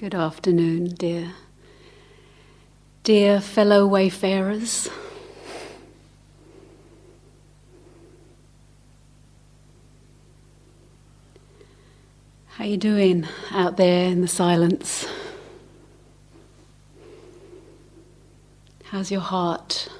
Good afternoon, dear. Dear fellow wayfarers. How you doing out there in the silence? How's your heart?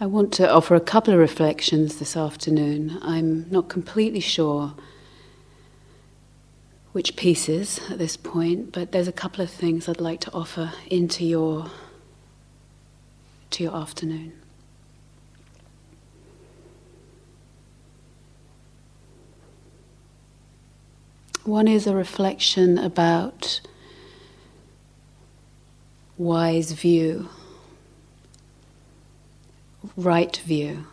I want to offer a couple of reflections this afternoon. I'm not completely sure which pieces at this point, but there's a couple of things I'd like to offer into your to your afternoon. One is a reflection about wise view right view.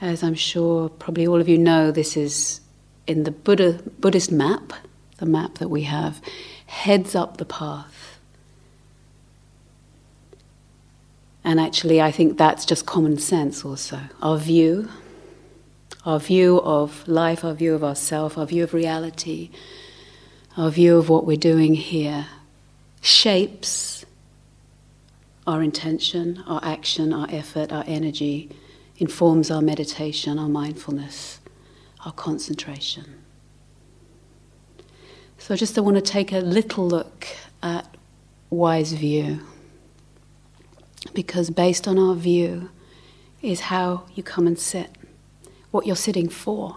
As I'm sure probably all of you know, this is in the Buddha, Buddhist map, the map that we have, heads up the path. And actually, I think that's just common sense also. Our view, our view of life, our view of ourself, our view of reality, our view of what we're doing here shapes our intention, our action, our effort, our energy informs our meditation, our mindfulness, our concentration. So I just want to take a little look at wise view. Because based on our view is how you come and sit, what you're sitting for.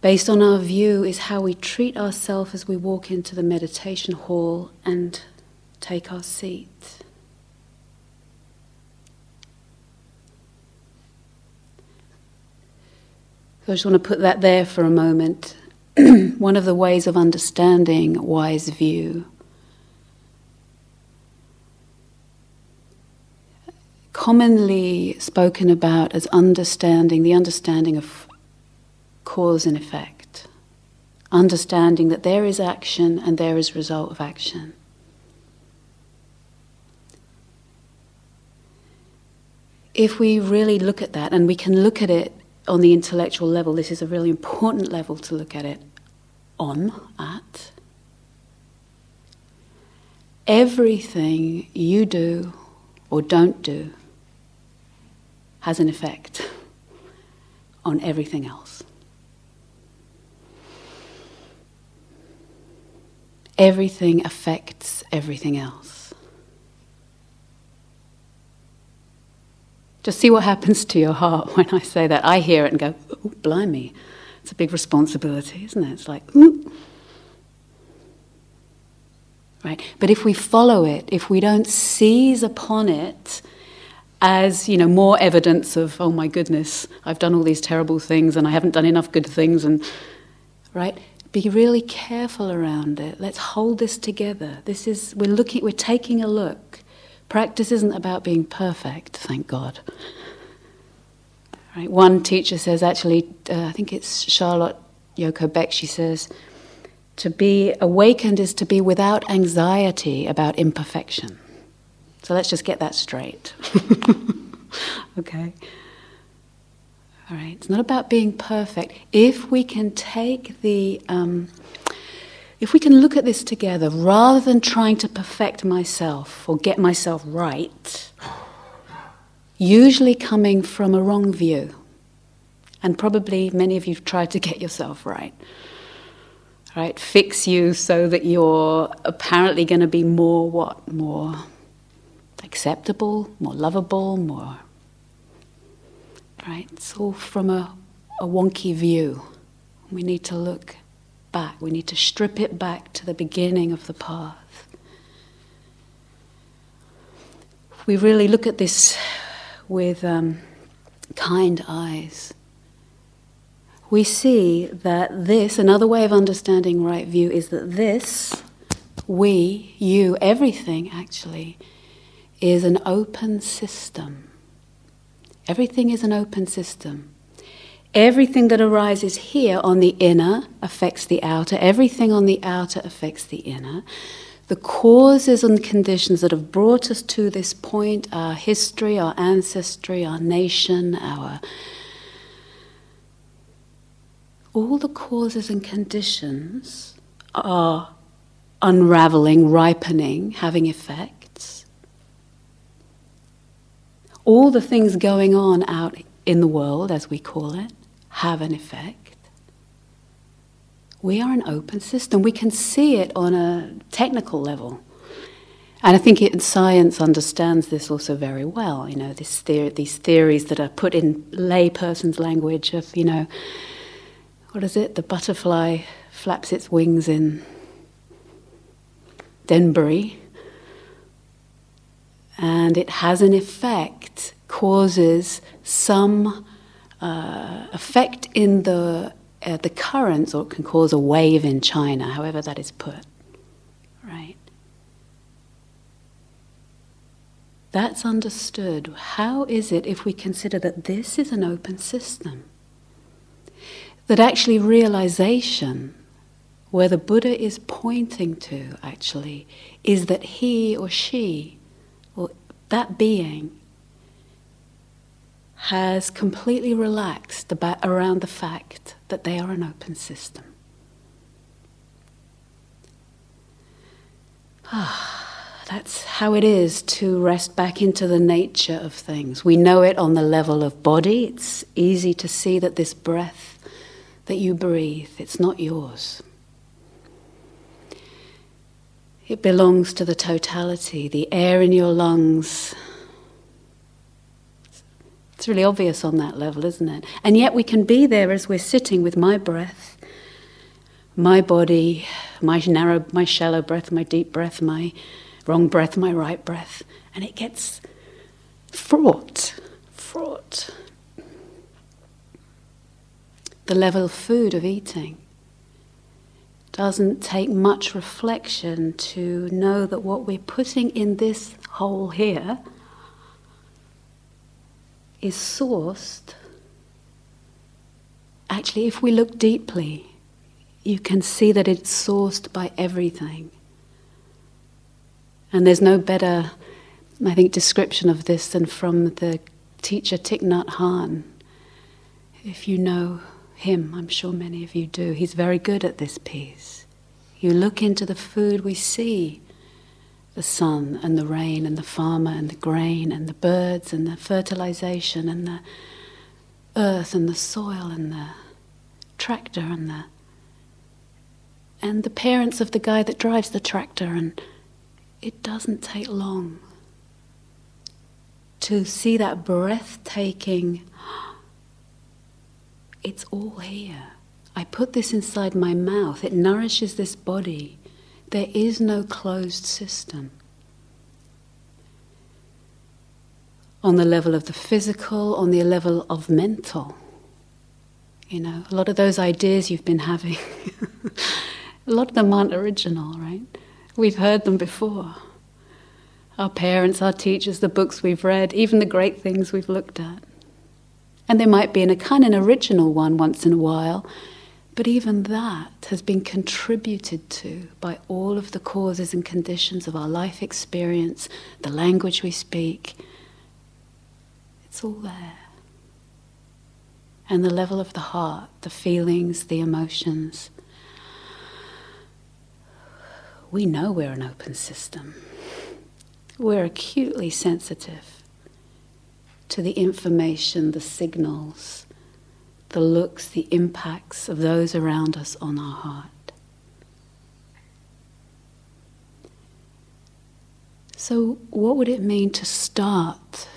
Based on our view is how we treat ourselves as we walk into the meditation hall and take our seat. So I just want to put that there for a moment. One of the ways of understanding wise view. Commonly spoken about as understanding, the understanding of cause and effect. Understanding that there is action and there is result of action. If we really look at that, and we can look at it on the intellectual level, this is a really important level to look at it on, at. Everything you do or don't do has an effect on everything else. Everything affects everything else. Just see what happens to your heart when I say that. I hear it and go, oh, blimey. It's a big responsibility, isn't it? It's like, mm. right? But if we follow it, if we don't seize upon it as, you know, more evidence of, oh my goodness, I've done all these terrible things and I haven't done enough good things and, right? Be really careful around it. Let's hold this together. This is, we're looking, we're taking a look Practice isn't about being perfect, thank God. Right? One teacher says, actually, uh, I think it's Charlotte Joko Beck, she says, to be awakened is to be without anxiety about imperfection. So let's just get that straight. okay? All right, it's not about being perfect. If we can take the um, if we can look at this together, rather than trying to perfect myself or get myself right, usually coming from a wrong view, and probably many of you have tried to get yourself right. Right, fix you so that you're apparently going to be more what? More acceptable, more lovable, more. Right, it's all from a, a wonky view. We need to look back. We need to strip it back to the beginning of the path. We really look at this with um, kind eyes. We see that this, another way of understanding right view, is that this, we, you, everything actually, is an open system. Everything is an open system. Everything that arises here on the inner affects the outer, everything on the outer affects the inner. The causes and conditions that have brought us to this point, our history, our ancestry, our nation, our all the causes and conditions are unraveling, ripening, having effects. All the things going on out in the world, as we call it, have an effect. We are an open system. We can see it on a technical level. And I think it, science understands this also very well. You know, this theory, these theories that are put in layperson's language of, you know, what is it? The butterfly flaps its wings in Denbury, and it has an effect, causes some uh, effect in the uh, the currents, or it can cause a wave in China, however that is put. Right. That's understood. How is it if we consider that this is an open system? that actually realization, where the Buddha is pointing to actually, is that he or she, or that being, has completely relaxed about, around the fact that they are an open system. Ah, that's how it is to rest back into the nature of things. We know it on the level of body. It's easy to see that this breath that you breathe, it's not yours. It belongs to the totality, the air in your lungs. It's really obvious on that level, isn't it? And yet we can be there as we're sitting with my breath, my body, my narrow, my shallow breath, my deep breath, my wrong breath, my right breath, and it gets fraught, fraught the level of food of eating. Doesn't take much reflection to know that what we're putting in this hole here is sourced. Actually, if we look deeply, you can see that it's sourced by everything. And there's no better, I think, description of this than from the teacher Thich Nhat Hanh. If you know him, I'm sure many of you do. He's very good at this piece. You look into the food we see the sun and the rain and the farmer and the grain and the birds and the fertilization and the earth and the soil and the tractor and the and the parents of the guy that drives the tractor and it doesn't take long to see that breathtaking it's all here. I put this inside my mouth, it nourishes this body. There is no closed system. On the level of the physical, on the level of mental. You know, a lot of those ideas you've been having, a lot of them aren't original, right? We've heard them before. Our parents, our teachers, the books we've read, even the great things we've looked at. And there might be an, a kind of original one once in a while, but even that has been contributed to by all of the causes and conditions of our life experience, the language we speak. It's all there. And the level of the heart, the feelings, the emotions. We know we're an open system. We're acutely sensitive to the information, the signals, the looks, the impacts of those around us on our heart. So, what would it mean to start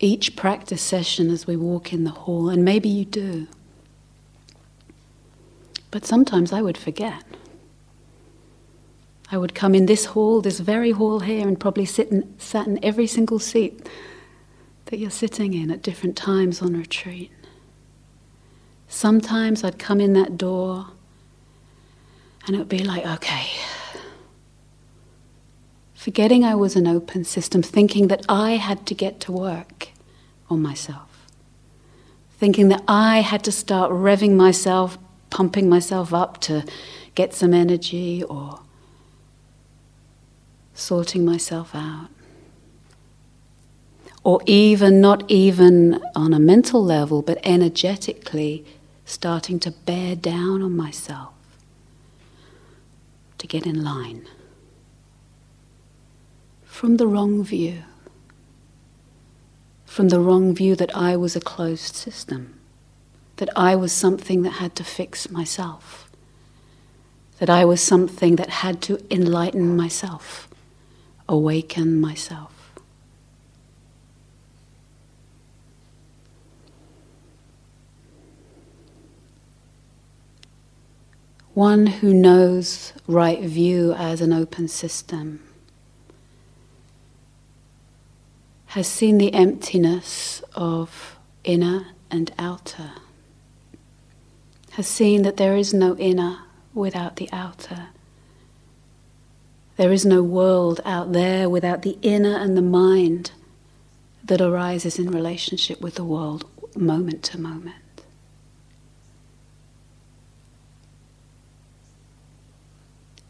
each practice session as we walk in the hall? And maybe you do. But sometimes I would forget. I would come in this hall, this very hall here, and probably sit in, sat in every single seat that you're sitting in at different times on retreat. Sometimes I'd come in that door and it would be like, okay. Forgetting I was an open system, thinking that I had to get to work on myself. Thinking that I had to start revving myself, pumping myself up to get some energy or sorting myself out. Or even, not even on a mental level, but energetically starting to bear down on myself to get in line from the wrong view. From the wrong view that I was a closed system, that I was something that had to fix myself, that I was something that had to enlighten myself, awaken myself. One who knows right view as an open system has seen the emptiness of inner and outer, has seen that there is no inner without the outer. There is no world out there without the inner and the mind that arises in relationship with the world moment to moment.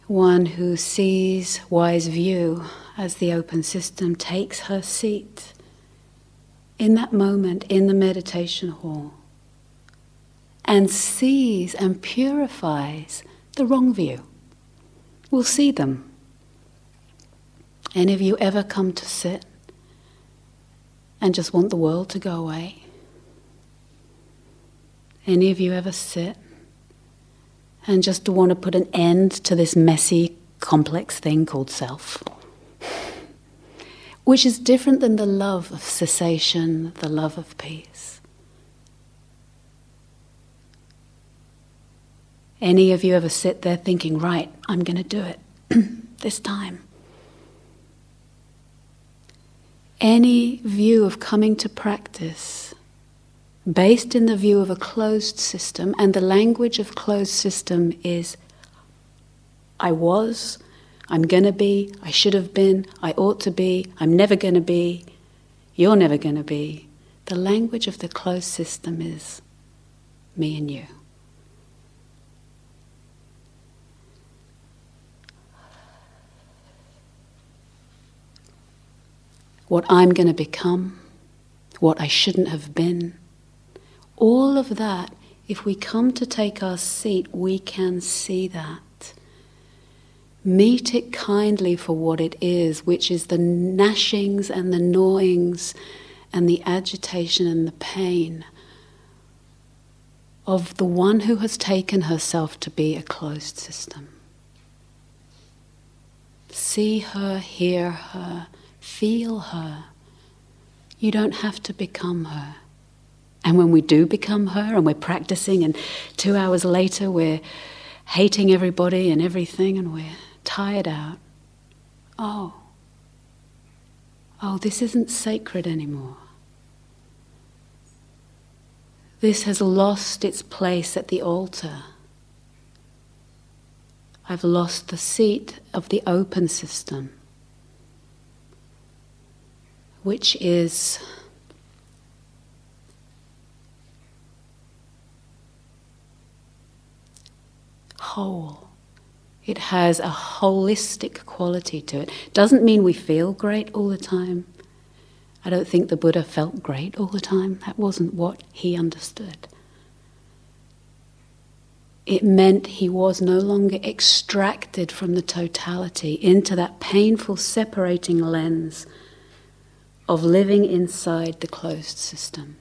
One who sees wise view as the open system takes her seat in that moment in the meditation hall and sees and purifies the wrong view. We'll see them. Any of you ever come to sit and just want the world to go away? Any of you ever sit and just to want to put an end to this messy, complex thing called self? which is different than the love of cessation, the love of peace. Any of you ever sit there thinking, right, I'm going to do it this time? Any view of coming to practice based in the view of a closed system, and the language of closed system is I was, I'm to be, I should have been, I ought to be, I'm never to be, you're never to be. The language of the closed system is me and you. What I'm going to become, what I shouldn't have been, all of that, if we come to take our seat, we can see that. Meet it kindly for what it is, which is the gnashings and the gnawings and the agitation and the pain of the one who has taken herself to be a closed system. See her, hear her, feel her. You don't have to become her. And when we do become her and we're practicing, and two hours later we're hating everybody and everything, and we're tired out. Oh, oh, this isn't sacred anymore. This has lost its place at the altar. I've lost the seat of the open system, which is whole. It has a holistic quality to it. Doesn't mean we feel great all the time. I don't think the Buddha felt great all the time. That wasn't what he understood. It meant he was no longer extracted from the totality into that painful separating lens of living inside the closed system.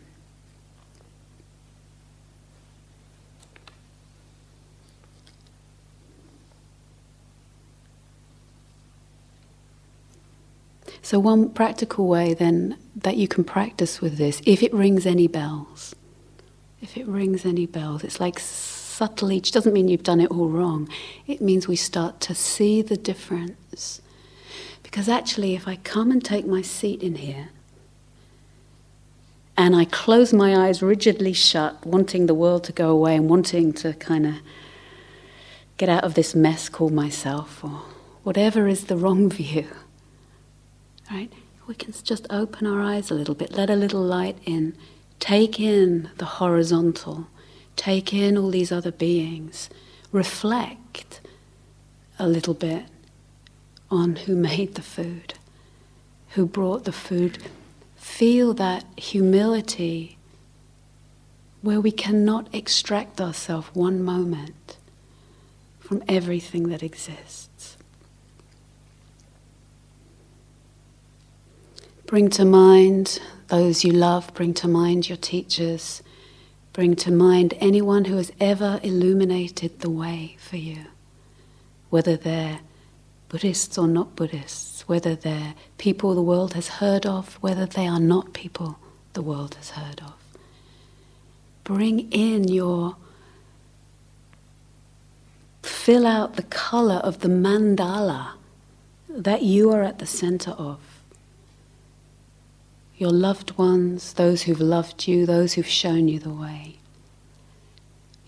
So, one practical way then that you can practice with this, if it rings any bells, if it rings any bells, it's like subtly, it doesn't mean you've done it all wrong. It means we start to see the difference. Because actually, if I come and take my seat in here, and I close my eyes rigidly shut, wanting the world to go away and wanting to kind of get out of this mess called myself or whatever is the wrong view. Right? we can just open our eyes a little bit, let a little light in, take in the horizontal, take in all these other beings, reflect a little bit on who made the food, who brought the food. Feel that humility where we cannot extract ourselves one moment from everything that exists. Bring to mind those you love, bring to mind your teachers, bring to mind anyone who has ever illuminated the way for you, whether they're Buddhists or not Buddhists, whether they're people the world has heard of, whether they are not people the world has heard of. Bring in your, fill out the color of the mandala that you are at the center of. Your loved ones, those who've loved you, those who've shown you the way.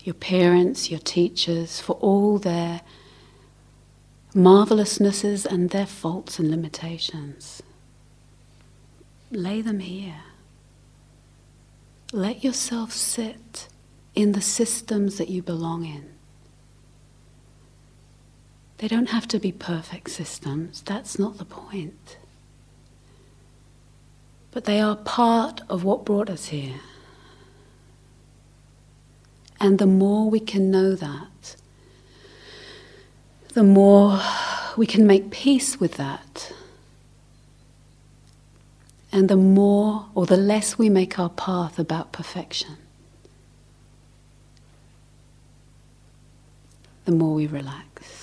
Your parents, your teachers, for all their marvelousnesses and their faults and limitations. Lay them here. Let yourself sit in the systems that you belong in. They don't have to be perfect systems, that's not the point. But they are part of what brought us here. And the more we can know that, the more we can make peace with that. And the more or the less we make our path about perfection, the more we relax.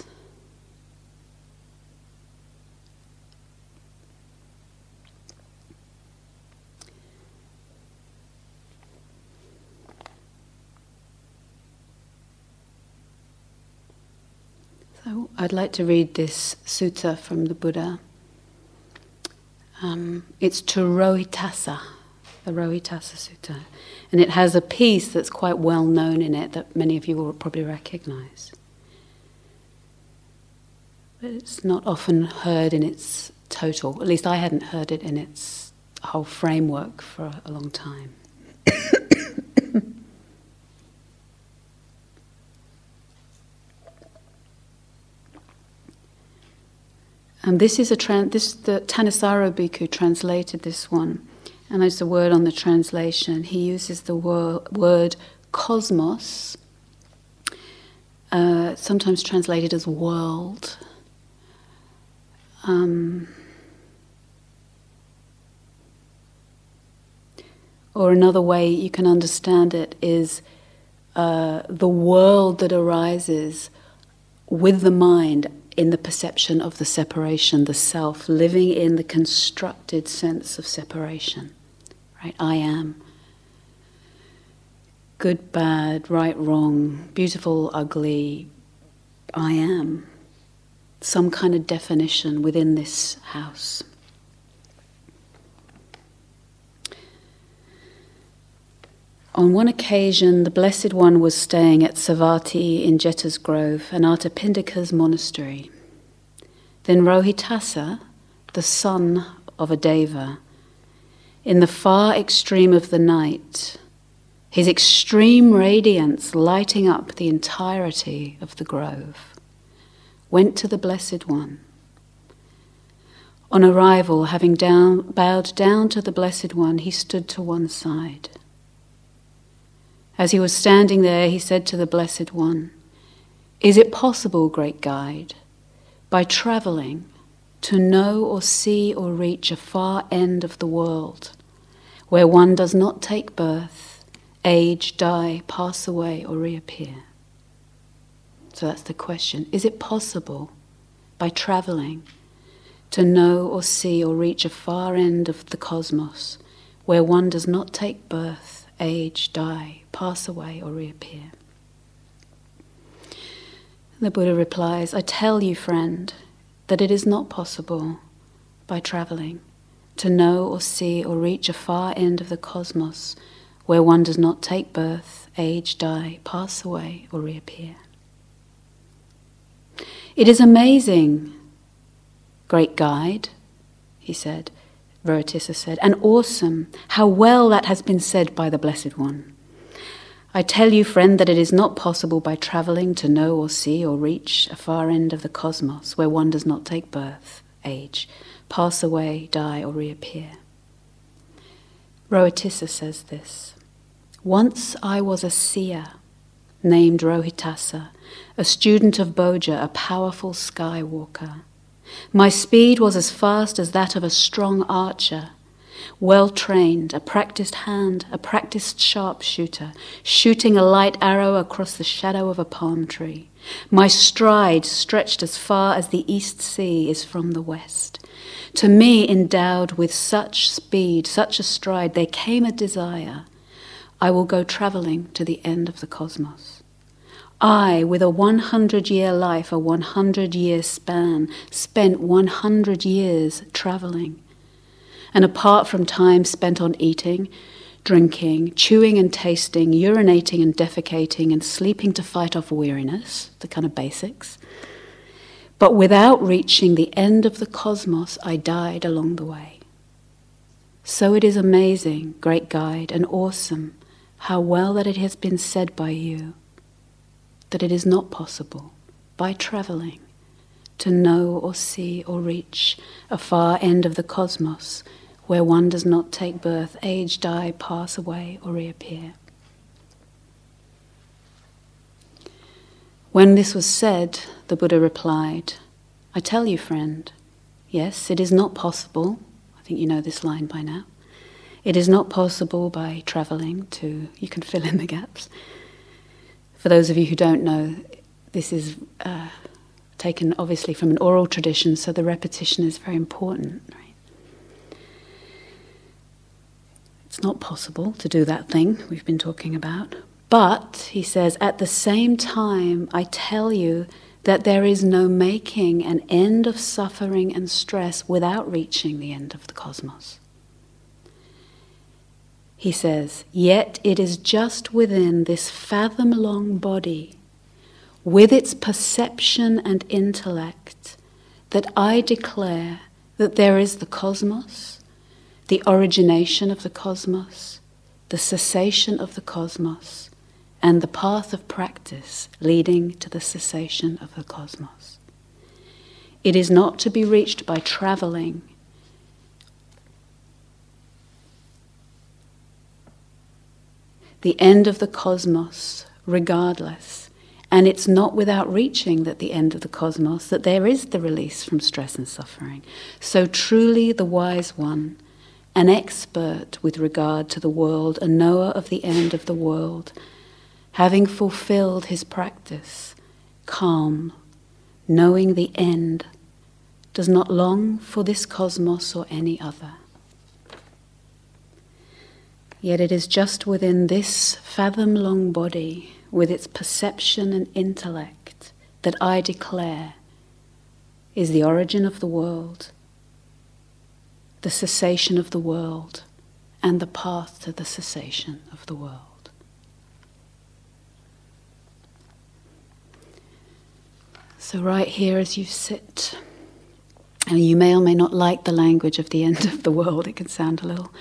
So I'd like to read this sutta from the Buddha. Um, it's to Rohitassa, the Rohitassa Sutta. And it has a piece that's quite well known in it that many of you will probably recognize. But it's not often heard in its total. At least I hadn't heard it in its whole framework for a long time. And this is a tran- this the Thanissaro Bhikkhu translated this one, and there's a word on the translation. He uses the wor- word cosmos, uh, sometimes translated as world. Um, or another way you can understand it is uh, the world that arises with the mind in the perception of the separation, the self, living in the constructed sense of separation. Right? I am. Good, bad, right, wrong, beautiful, ugly. I am. Some kind of definition within this house. On one occasion, the Blessed One was staying at Savatthi in Jeta's Grove, Anathapindika's monastery. Then Rohitassa, the son of a deva, in the far extreme of the night, his extreme radiance lighting up the entirety of the grove, went to the Blessed One. On arrival, having down, bowed down to the Blessed One, he stood to one side. As he was standing there, he said to the Blessed One, Is it possible, great guide, by traveling, to know or see or reach a far end of the world, where one does not take birth, age, die, pass away, or reappear? So that's the question. Is it possible, by traveling, to know or see or reach a far end of the cosmos, where one does not take birth, age, die, pass away, or reappear. The Buddha replies, I tell you, friend, that it is not possible by traveling to know or see or reach a far end of the cosmos where one does not take birth, age, die, pass away, or reappear. It is amazing, great guide, he said, Veritissa said, and awesome. How well that has been said by the Blessed One. I tell you, friend, that it is not possible by travelling to know or see or reach a far end of the cosmos where one does not take birth, age, pass away, die, or reappear. Rohitassa says this Once I was a seer named Rohitassa, a student of Bhoja, a powerful skywalker. My speed was as fast as that of a strong archer, well trained, a practiced hand, a practiced sharpshooter, shooting a light arrow across the shadow of a palm tree. My stride stretched as far as the east sea is from the west. To me, endowed with such speed, such a stride, there came a desire. I will go traveling to the end of the cosmos. I, with a 100 year life, a 100 year span, spent 100 years traveling. And apart from time spent on eating, drinking, chewing and tasting, urinating and defecating, and sleeping to fight off weariness, the kind of basics, but without reaching the end of the cosmos, I died along the way. So it is amazing, great guide, and awesome how well that it has been said by you that it is not possible by traveling to know or see or reach a far end of the cosmos where one does not take birth, age, die, pass away, or reappear. When this was said, the Buddha replied, I tell you, friend, yes, it is not possible. I think you know this line by now. It is not possible by traveling to, you can fill in the gaps for those of you who don't know, this is uh, taken obviously from an oral tradition, so the repetition is very important. Right? It's not possible to do that thing we've been talking about. But, he says, at the same time, I tell you that there is no making an end of suffering and stress without reaching the end of the cosmos. He says, Yet it is just within this fathom long body, with its perception and intellect, that I declare that there is the cosmos, the origination of the cosmos, the cessation of the cosmos, and the path of practice leading to the cessation of the cosmos. It is not to be reached by traveling the end of the cosmos, regardless. And it's not without reaching that the end of the cosmos that there is the release from stress and suffering. So truly the wise one, an expert with regard to the world, a knower of the end of the world, having fulfilled his practice, calm, knowing the end, does not long for this cosmos or any other. Yet it is just within this fathom long body, with its perception and intellect, that I declare is the origin of the world, the cessation of the world, and the path to the cessation of the world. So, right here as you sit, and you may or may not like the language of the end of the world, it can sound a little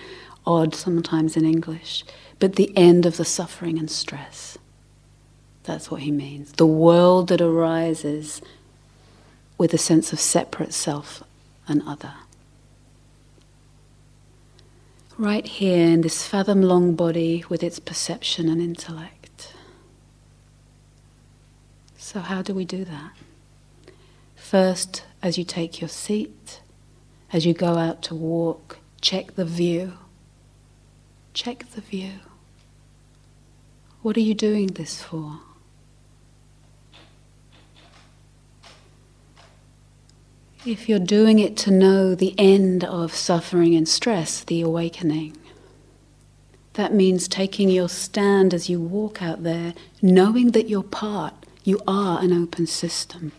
odd sometimes in English, but the end of the suffering and stress. That's what he means. The world that arises with a sense of separate self and other. Right here in this fathom long body with its perception and intellect. So, how do we do that? First, as you take your seat, as you go out to walk, check the view. Check the view. What are you doing this for? If you're doing it to know the end of suffering and stress, the awakening, that means taking your stand as you walk out there, knowing that you're part, you are an open system.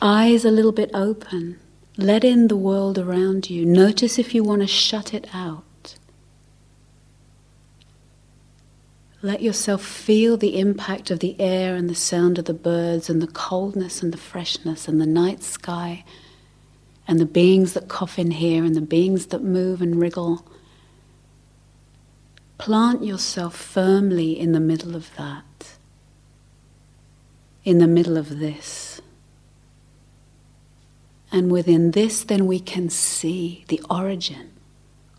Eyes a little bit open, let in the world around you. Notice if you want to shut it out. Let yourself feel the impact of the air and the sound of the birds and the coldness and the freshness and the night sky and the beings that cough in here and the beings that move and wriggle. Plant yourself firmly in the middle of that, in the middle of this. And within this, then we can see the origin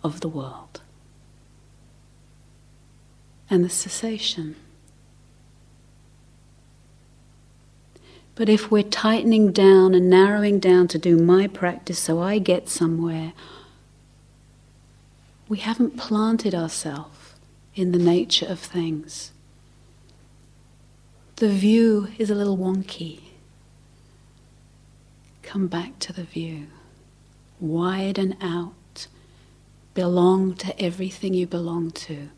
of the world and the cessation. But if we're tightening down and narrowing down to do my practice so I get somewhere, we haven't planted ourselves in the nature of things. The view is a little wonky. Come back to the view. Widen out. Belong to everything you belong to,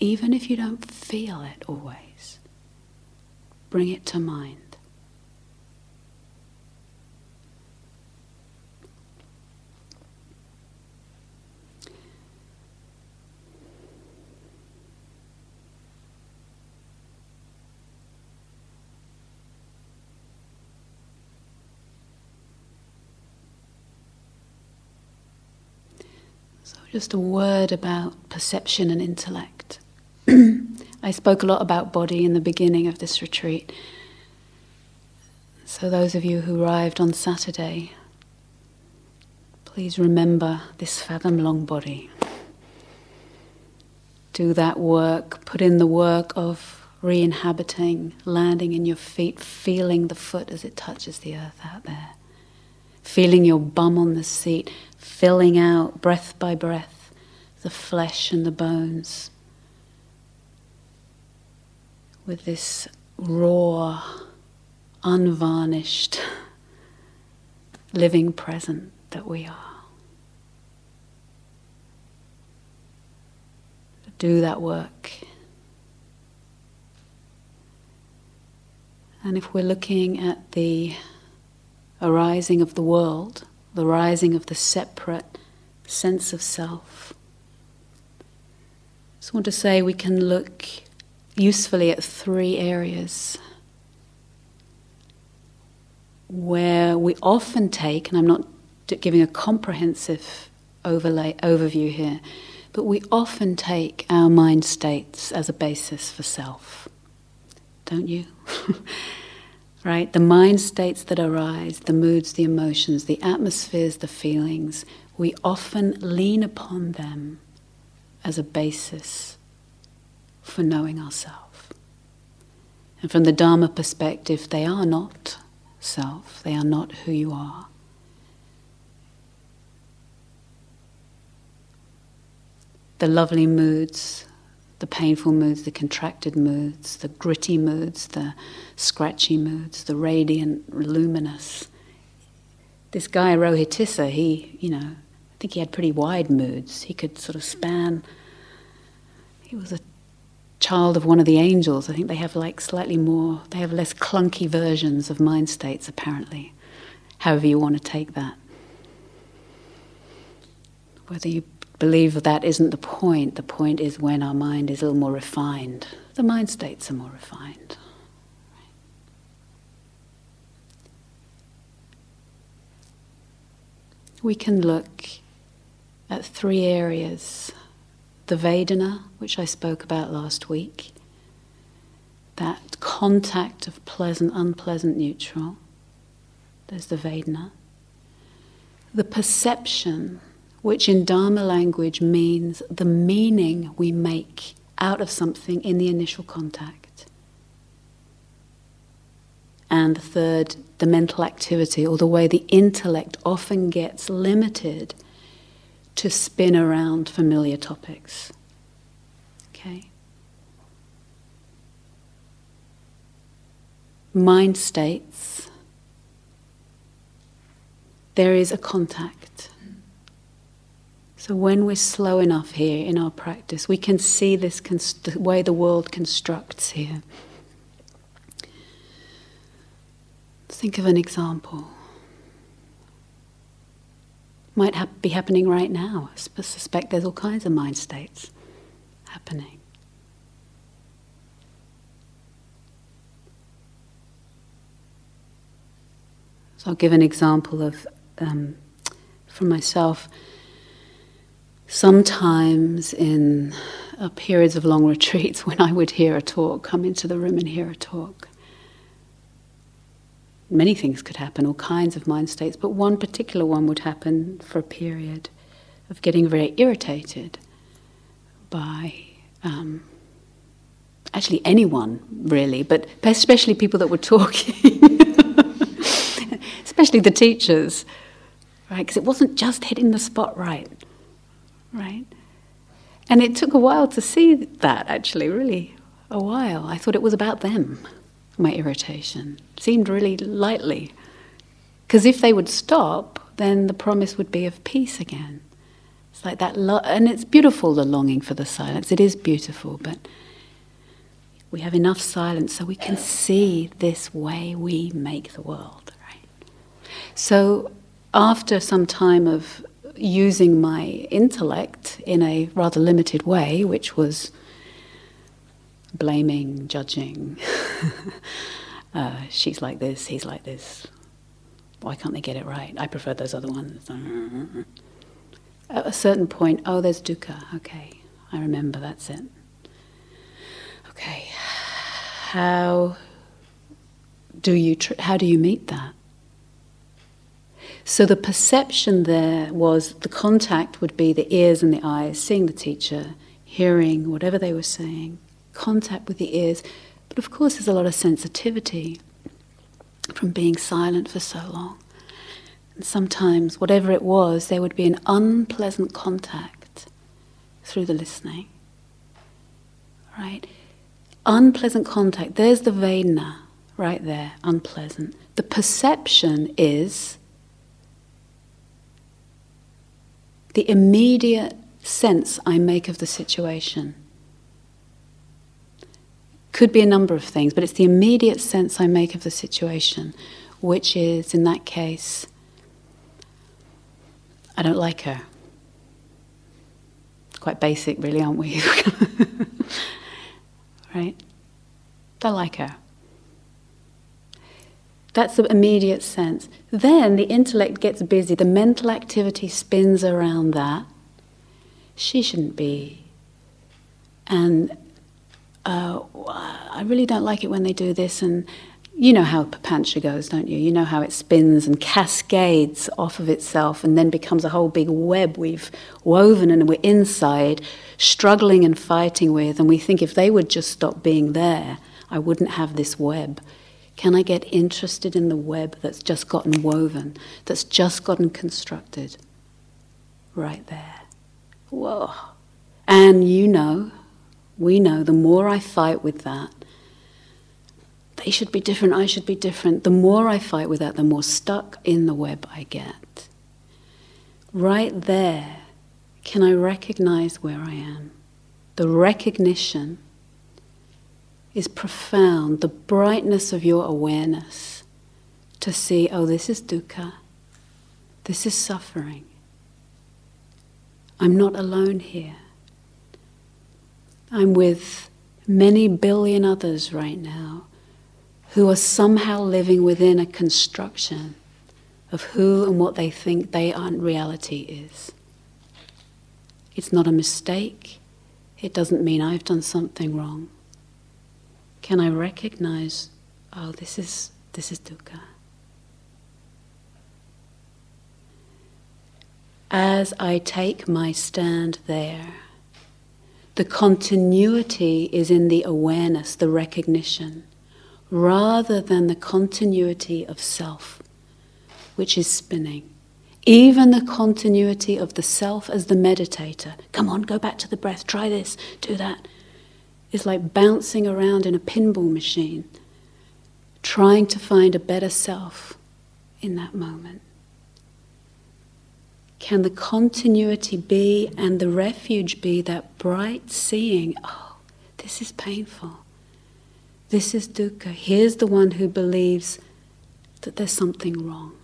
even if you don't feel it always. Bring it to mind. Just a word about perception and intellect. I spoke a lot about body in the beginning of this retreat. So, those of you who arrived on Saturday, please remember this fathom long body. Do that work, put in the work of re inhabiting, landing in your feet, feeling the foot as it touches the earth out there, feeling your bum on the seat, filling out breath by breath the flesh and the bones with this raw, unvarnished, living present that we are. Do that work. And if we're looking at the arising of the world, the rising of the separate sense of self. I just want to say we can look usefully at three areas where we often take, and I'm not giving a comprehensive overlay overview here, but we often take our mind states as a basis for self. Don't you? right? The mind states that arise, the moods, the emotions, the atmospheres, the feelings, we often lean upon them as a basis for knowing ourselves. And from the Dharma perspective, they are not self, they are not who you are. The lovely moods the painful moods, the contracted moods, the gritty moods, the scratchy moods, the radiant, luminous. This guy Rohitassa, he, you know, I think he had pretty wide moods. He could sort of span. He was a child of one of the angels. I think they have like slightly more, they have less clunky versions of mind states, apparently. However, you want to take that. Whether you believe that isn't the point. The point is when our mind is a little more refined. The mind states are more refined. We can look at three areas the Vedana, which I spoke about last week, that contact of pleasant, unpleasant, neutral. There's the Vedana. The perception which in Dharma language means the meaning we make out of something in the initial contact. And the third, the mental activity, or the way the intellect often gets limited to spin around familiar topics. Okay? Mind states, there is a contact. So when we're slow enough here in our practice, we can see this const- the way the world constructs here. Think of an example. Might ha- be happening right now. I suspect there's all kinds of mind states happening. So I'll give an example of um, for myself, sometimes in uh, periods of long retreats when I would hear a talk, come into the room and hear a talk. Many things could happen, all kinds of mind states, but one particular one would happen for a period of getting very irritated by um, actually anyone, really, but especially people that were talking, especially the teachers, right? Because it wasn't just hitting the spot right, right? And it took a while to see that, actually, really, a while. I thought it was about them, my irritation. It seemed really lightly. Because if they would stop, then the promise would be of peace again. It's like that, lo- and it's beautiful, the longing for the silence. It is beautiful, but we have enough silence so we can see this way we make the world, right? So, after some time of using my intellect in a rather limited way, which was blaming, judging. uh, she's like this, he's like this. Why can't they get it right? I prefer those other ones. At a certain point, oh, there's dukkha. Okay, I remember, that's it. Okay, how do you tr- how do you meet that? So the perception there was the contact would be the ears and the eyes, seeing the teacher, hearing whatever they were saying, contact with the ears. But of course, there's a lot of sensitivity from being silent for so long. And sometimes, whatever it was, there would be an unpleasant contact through the listening. Right? Unpleasant contact. There's the Vedana right there, unpleasant. The perception is the immediate sense I make of the situation. Could be a number of things, but it's the immediate sense I make of the situation, which is, in that case, I don't like her. Quite basic, really, aren't we? right? Don't like her. That's the immediate sense. Then the intellect gets busy, the mental activity spins around that. She shouldn't be. And uh, I really don't like it when they do this. And you know how papancha goes, don't you? You know how it spins and cascades off of itself and then becomes a whole big web we've woven and we're inside, struggling and fighting with. And we think if they would just stop being there, I wouldn't have this web. Can I get interested in the web that's just gotten woven, that's just gotten constructed? Right there. Whoa. And you know, we know, the more I fight with that, they should be different, I should be different. The more I fight with that, the more stuck in the web I get. Right there, can I recognize where I am? The recognition is profound, the brightness of your awareness to see, oh, this is dukkha, this is suffering. I'm not alone here. I'm with many billion others right now who are somehow living within a construction of who and what they think they aren't reality is. It's not a mistake. It doesn't mean I've done something wrong. Can I recognize, oh, this is, this is dukkha? As I take my stand there, the continuity is in the awareness, the recognition, rather than the continuity of self, which is spinning. Even the continuity of the self as the meditator. Come on, go back to the breath, try this, do that is like bouncing around in a pinball machine, trying to find a better self in that moment. Can the continuity be and the refuge be that bright seeing, oh, this is painful. This is dukkha. Here's the one who believes that there's something wrong.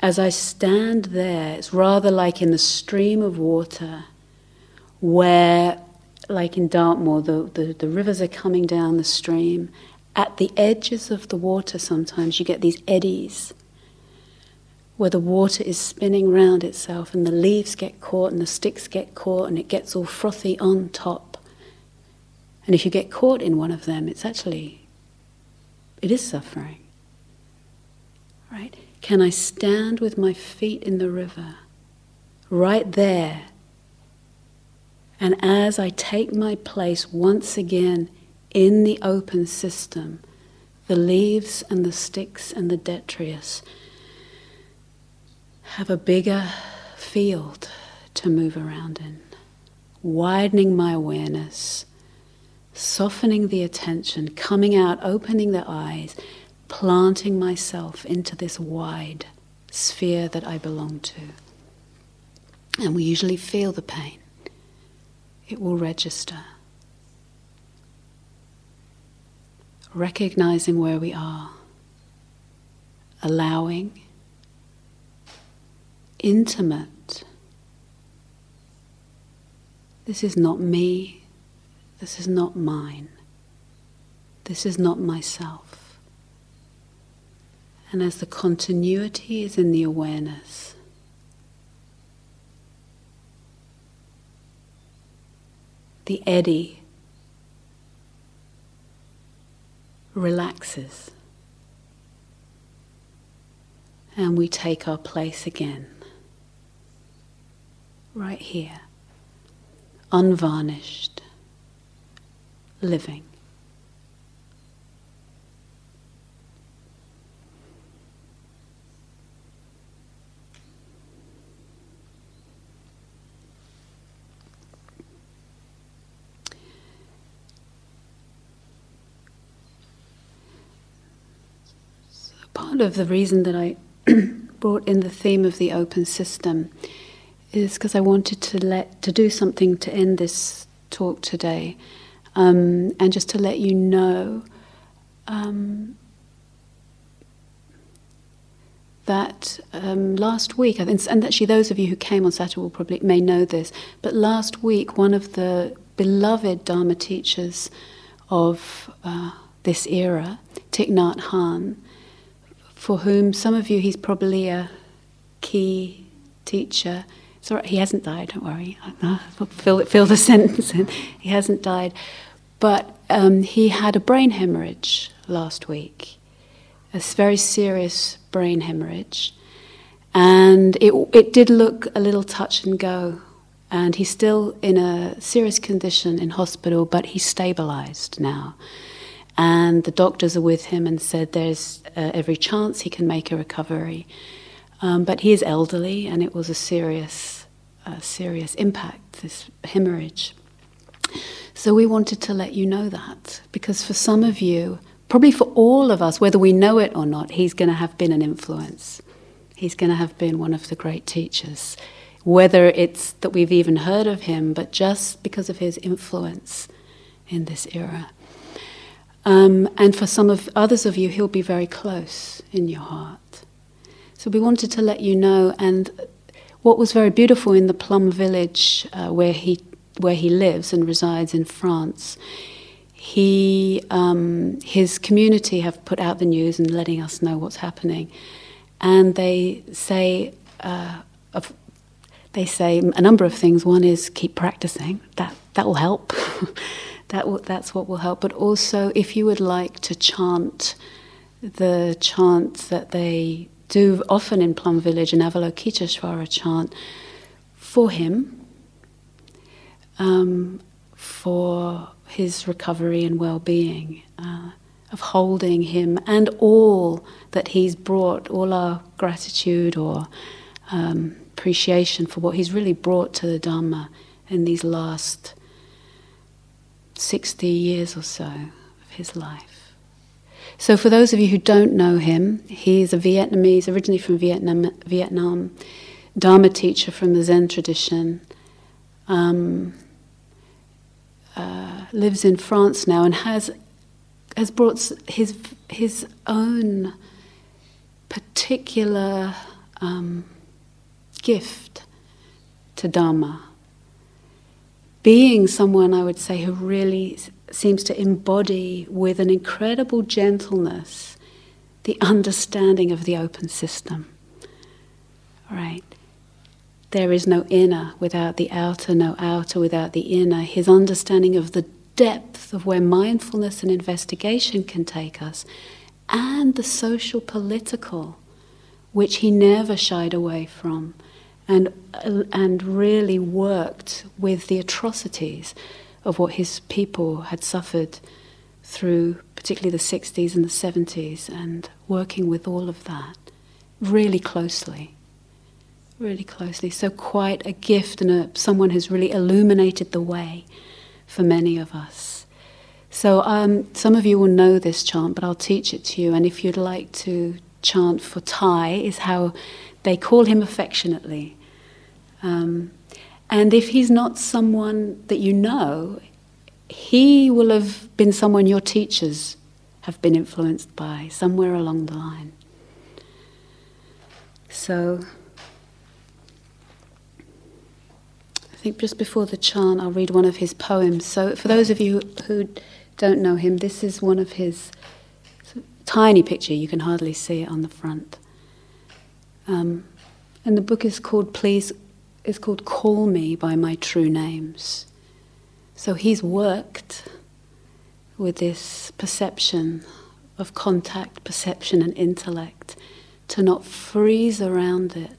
As I stand there, it's rather like in the stream of water where, like in Dartmoor, the, the, the rivers are coming down the stream. At the edges of the water, sometimes you get these eddies. where the water is spinning round itself and the leaves get caught and the sticks get caught and it gets all frothy on top. And if you get caught in one of them, it's actually, it is suffering. Right? Can I stand with my feet in the river, right there? And as I take my place once again in the open system, the leaves and the sticks and the detritus have a bigger field to move around in, widening my awareness, softening the attention, coming out, opening the eyes, planting myself into this wide sphere that I belong to. And we usually feel the pain, it will register. Recognizing where we are, allowing intimate. This is not me. This is not mine. This is not myself. And as the continuity is in the awareness, the eddy relaxes. And we take our place again. Right here, unvarnished, living. Part of the reason that I brought in the theme of the open system is because I wanted to let to do something to end this talk today, um, and just to let you know um, that um, last week, and actually those of you who came on Saturday will probably may know this, but last week one of the beloved Dharma teachers of uh, this era, Thich Nhat Hanh, for whom some of you he's probably a key teacher Sorry, he hasn't died, don't worry. I'll fill, fill the sentence in. He hasn't died. But um, he had a brain hemorrhage last week, a very serious brain hemorrhage. And it, it did look a little touch and go. And he's still in a serious condition in hospital, but he's stabilized now. And the doctors are with him and said there's uh, every chance he can make a recovery. Um, but he is elderly, and it was a serious, uh, serious impact, this hemorrhage. So we wanted to let you know that, because for some of you, probably for all of us, whether we know it or not, he's going to have been an influence. He's going to have been one of the great teachers. Whether it's that we've even heard of him, but just because of his influence in this era. Um, and for some of others of you, he'll be very close in your heart. So we wanted to let you know, and what was very beautiful in the Plum Village uh, where he where he lives and resides in France. He, um, his community have put out the news and letting us know what's happening, and they say, uh, of, they say a number of things. One is keep practicing. That that will help. that will, that's what will help. But also, if you would like to chant the chant that they do often in Plum Village an Avalokiteshvara chant for him, um, for his recovery and well being, uh, of holding him and all that he's brought, all our gratitude or um, appreciation for what he's really brought to the Dharma in these last 60 years or so of his life. So, for those of you who don't know him, he's a Vietnamese, originally from Vietnam, Vietnam Dharma teacher from the Zen tradition. Um, uh, lives in France now and has has brought his his own particular um, gift to Dharma. Being someone I would say who really seems to embody with an incredible gentleness the understanding of the open system. right? There is no inner without the outer, no outer without the inner. His understanding of the depth of where mindfulness and investigation can take us, and the social political, which he never shied away from, and, and really worked with the atrocities of what his people had suffered through particularly the 60s and the 70s, and working with all of that really closely. Really closely. So, quite a gift, and a, someone who's really illuminated the way for many of us. So, um, some of you will know this chant, but I'll teach it to you. And if you'd like to chant for Thay, is how they call him affectionately. Um, and if he's not someone that you know, he will have been someone your teachers have been influenced by somewhere along the line. So, I think just before the chant, I'll read one of his poems. So, for those of you who don't know him, this is one of his tiny picture. You can hardly see it on the front. Um, and the book is called "Please." It's called "Call Me by My True Names." So he's worked with this perception of contact, perception, and intellect to not freeze around it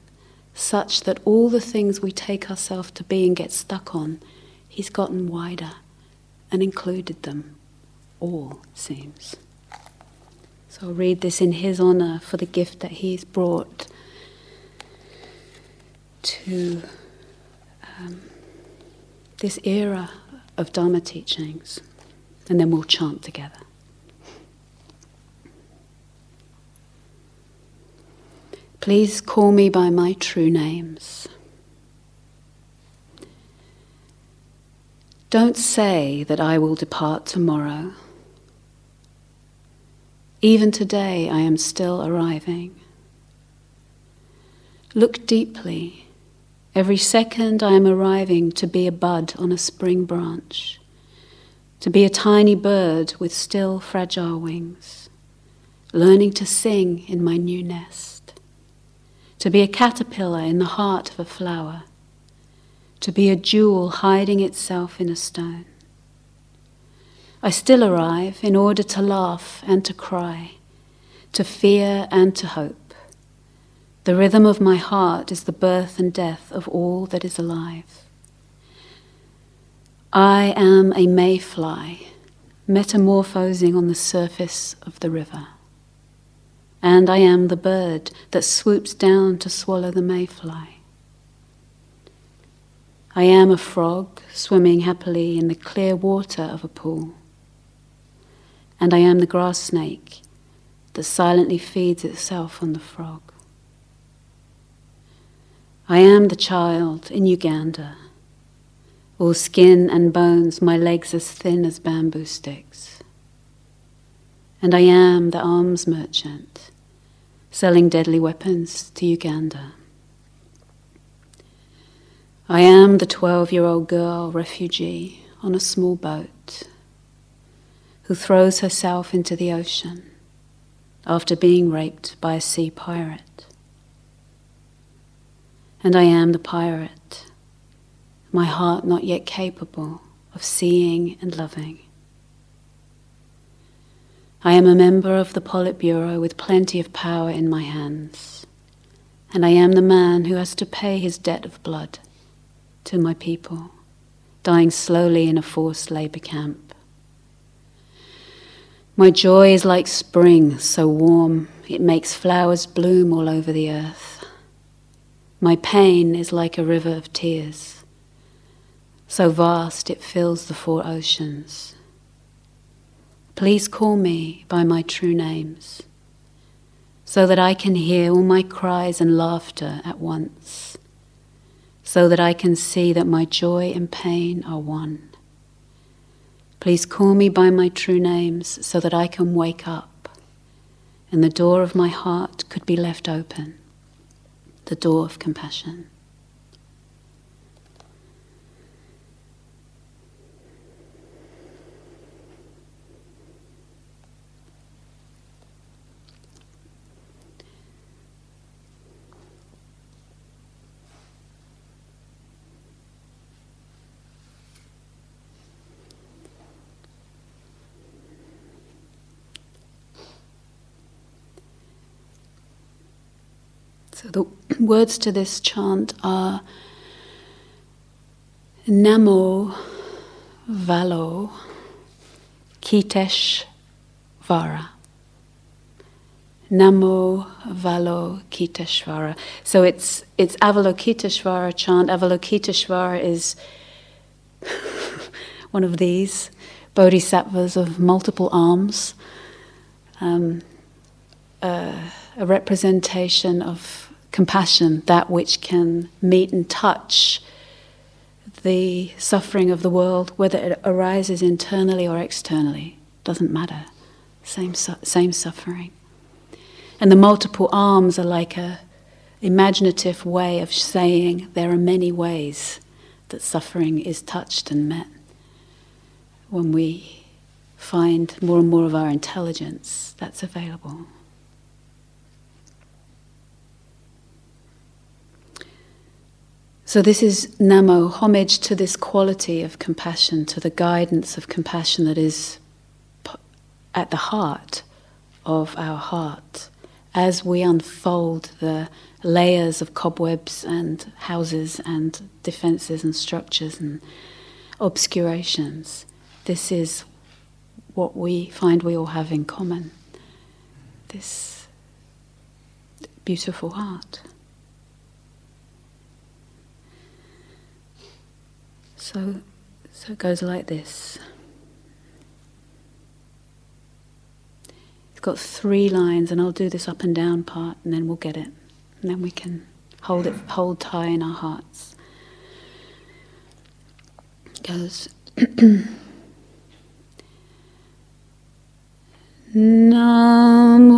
such that all the things we take ourselves to be and get stuck on, he's gotten wider and included them all, seems. So I'll read this in his honor for the gift that he's brought to um, this era of Dharma teachings, and then we'll chant together. Please call me by my true names. Don't say that I will depart tomorrow. Even today, I am still arriving. Look deeply Every second I am arriving to be a bud on a spring branch, to be a tiny bird with still fragile wings, learning to sing in my new nest, to be a caterpillar in the heart of a flower, to be a jewel hiding itself in a stone. I still arrive in order to laugh and to cry, to fear and to hope the rhythm of my heart is the birth and death of all that is alive. I am a mayfly metamorphosing on the surface of the river. And I am the bird that swoops down to swallow the mayfly. I am a frog swimming happily in the clear water of a pool. And I am the grass snake that silently feeds itself on the frog. I am the child in Uganda, all skin and bones, my legs as thin as bamboo sticks. And I am the arms merchant, selling deadly weapons to Uganda. I am the 12 year old girl refugee on a small boat who throws herself into the ocean after being raped by a sea pirate and I am the pirate, my heart not yet capable of seeing and loving. I am a member of the Politburo with plenty of power in my hands, and I am the man who has to pay his debt of blood to my people, dying slowly in a forced labor camp. My joy is like spring, so warm it makes flowers bloom all over the earth. My pain is like a river of tears, so vast it fills the four oceans. Please call me by my true names, so that I can hear all my cries and laughter at once, so that I can see that my joy and pain are one. Please call me by my true names, so that I can wake up, and the door of my heart could be left open the door of compassion. So the words to this chant are Namo Valo Kitesh Vara. Namo Valokiteshvara. So it's it's Avalokiteshvara chant. Avalokiteshvara is one of these bodhisattvas of multiple arms, um, uh, a representation of compassion, that which can meet and touch the suffering of the world, whether it arises internally or externally, doesn't matter. Same, su- same suffering. And the multiple arms are like a imaginative way of saying there are many ways that suffering is touched and met. When we find more and more of our intelligence, that's available. So, this is Namo, homage to this quality of compassion, to the guidance of compassion that is at the heart of our heart as we unfold the layers of cobwebs and houses and defenses and structures and obscurations. This is what we find we all have in common this beautiful heart. So, so it goes like this. It's got three lines, and I'll do this up and down part, and then we'll get it. And then we can hold it, hold Thay in our hearts. It goes. Namo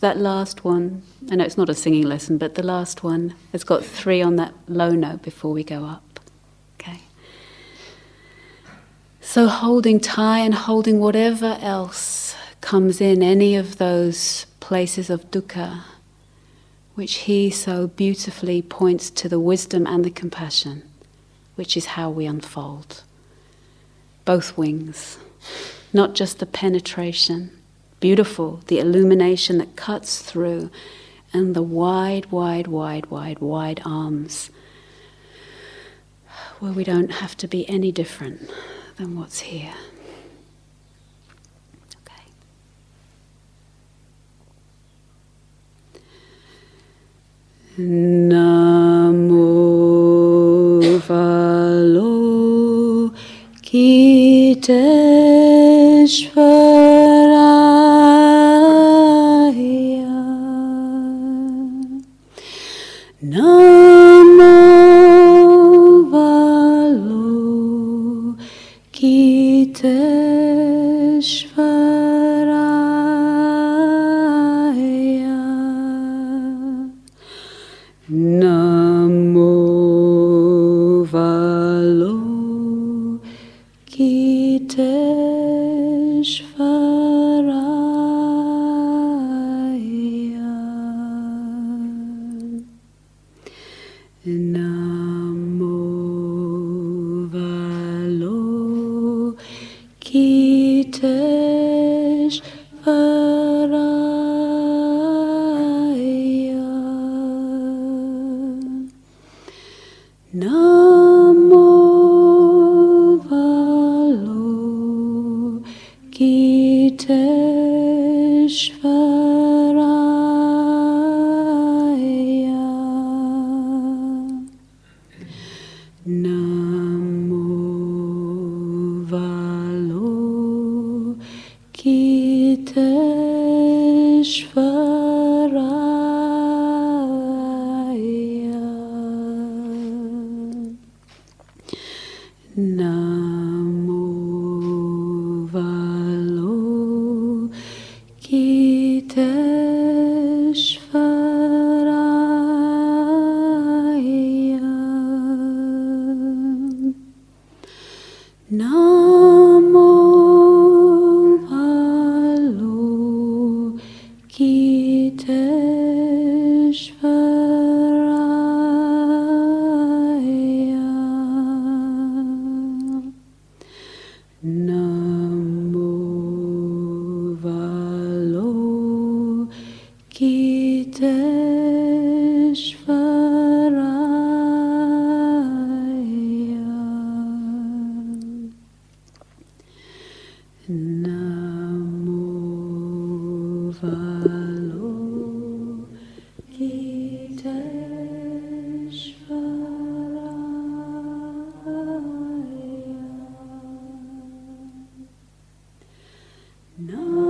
that last one, I know it's not a singing lesson, but the last one has got three on that low note before we go up. Okay? So holding Thay and holding whatever else comes in, any of those places of dukkha, which he so beautifully points to the wisdom and the compassion, which is how we unfold. Both wings, not just the penetration beautiful, the illumination that cuts through, and the wide, wide, wide, wide, wide arms where we don't have to be any different than what's here. Okay. Namo No.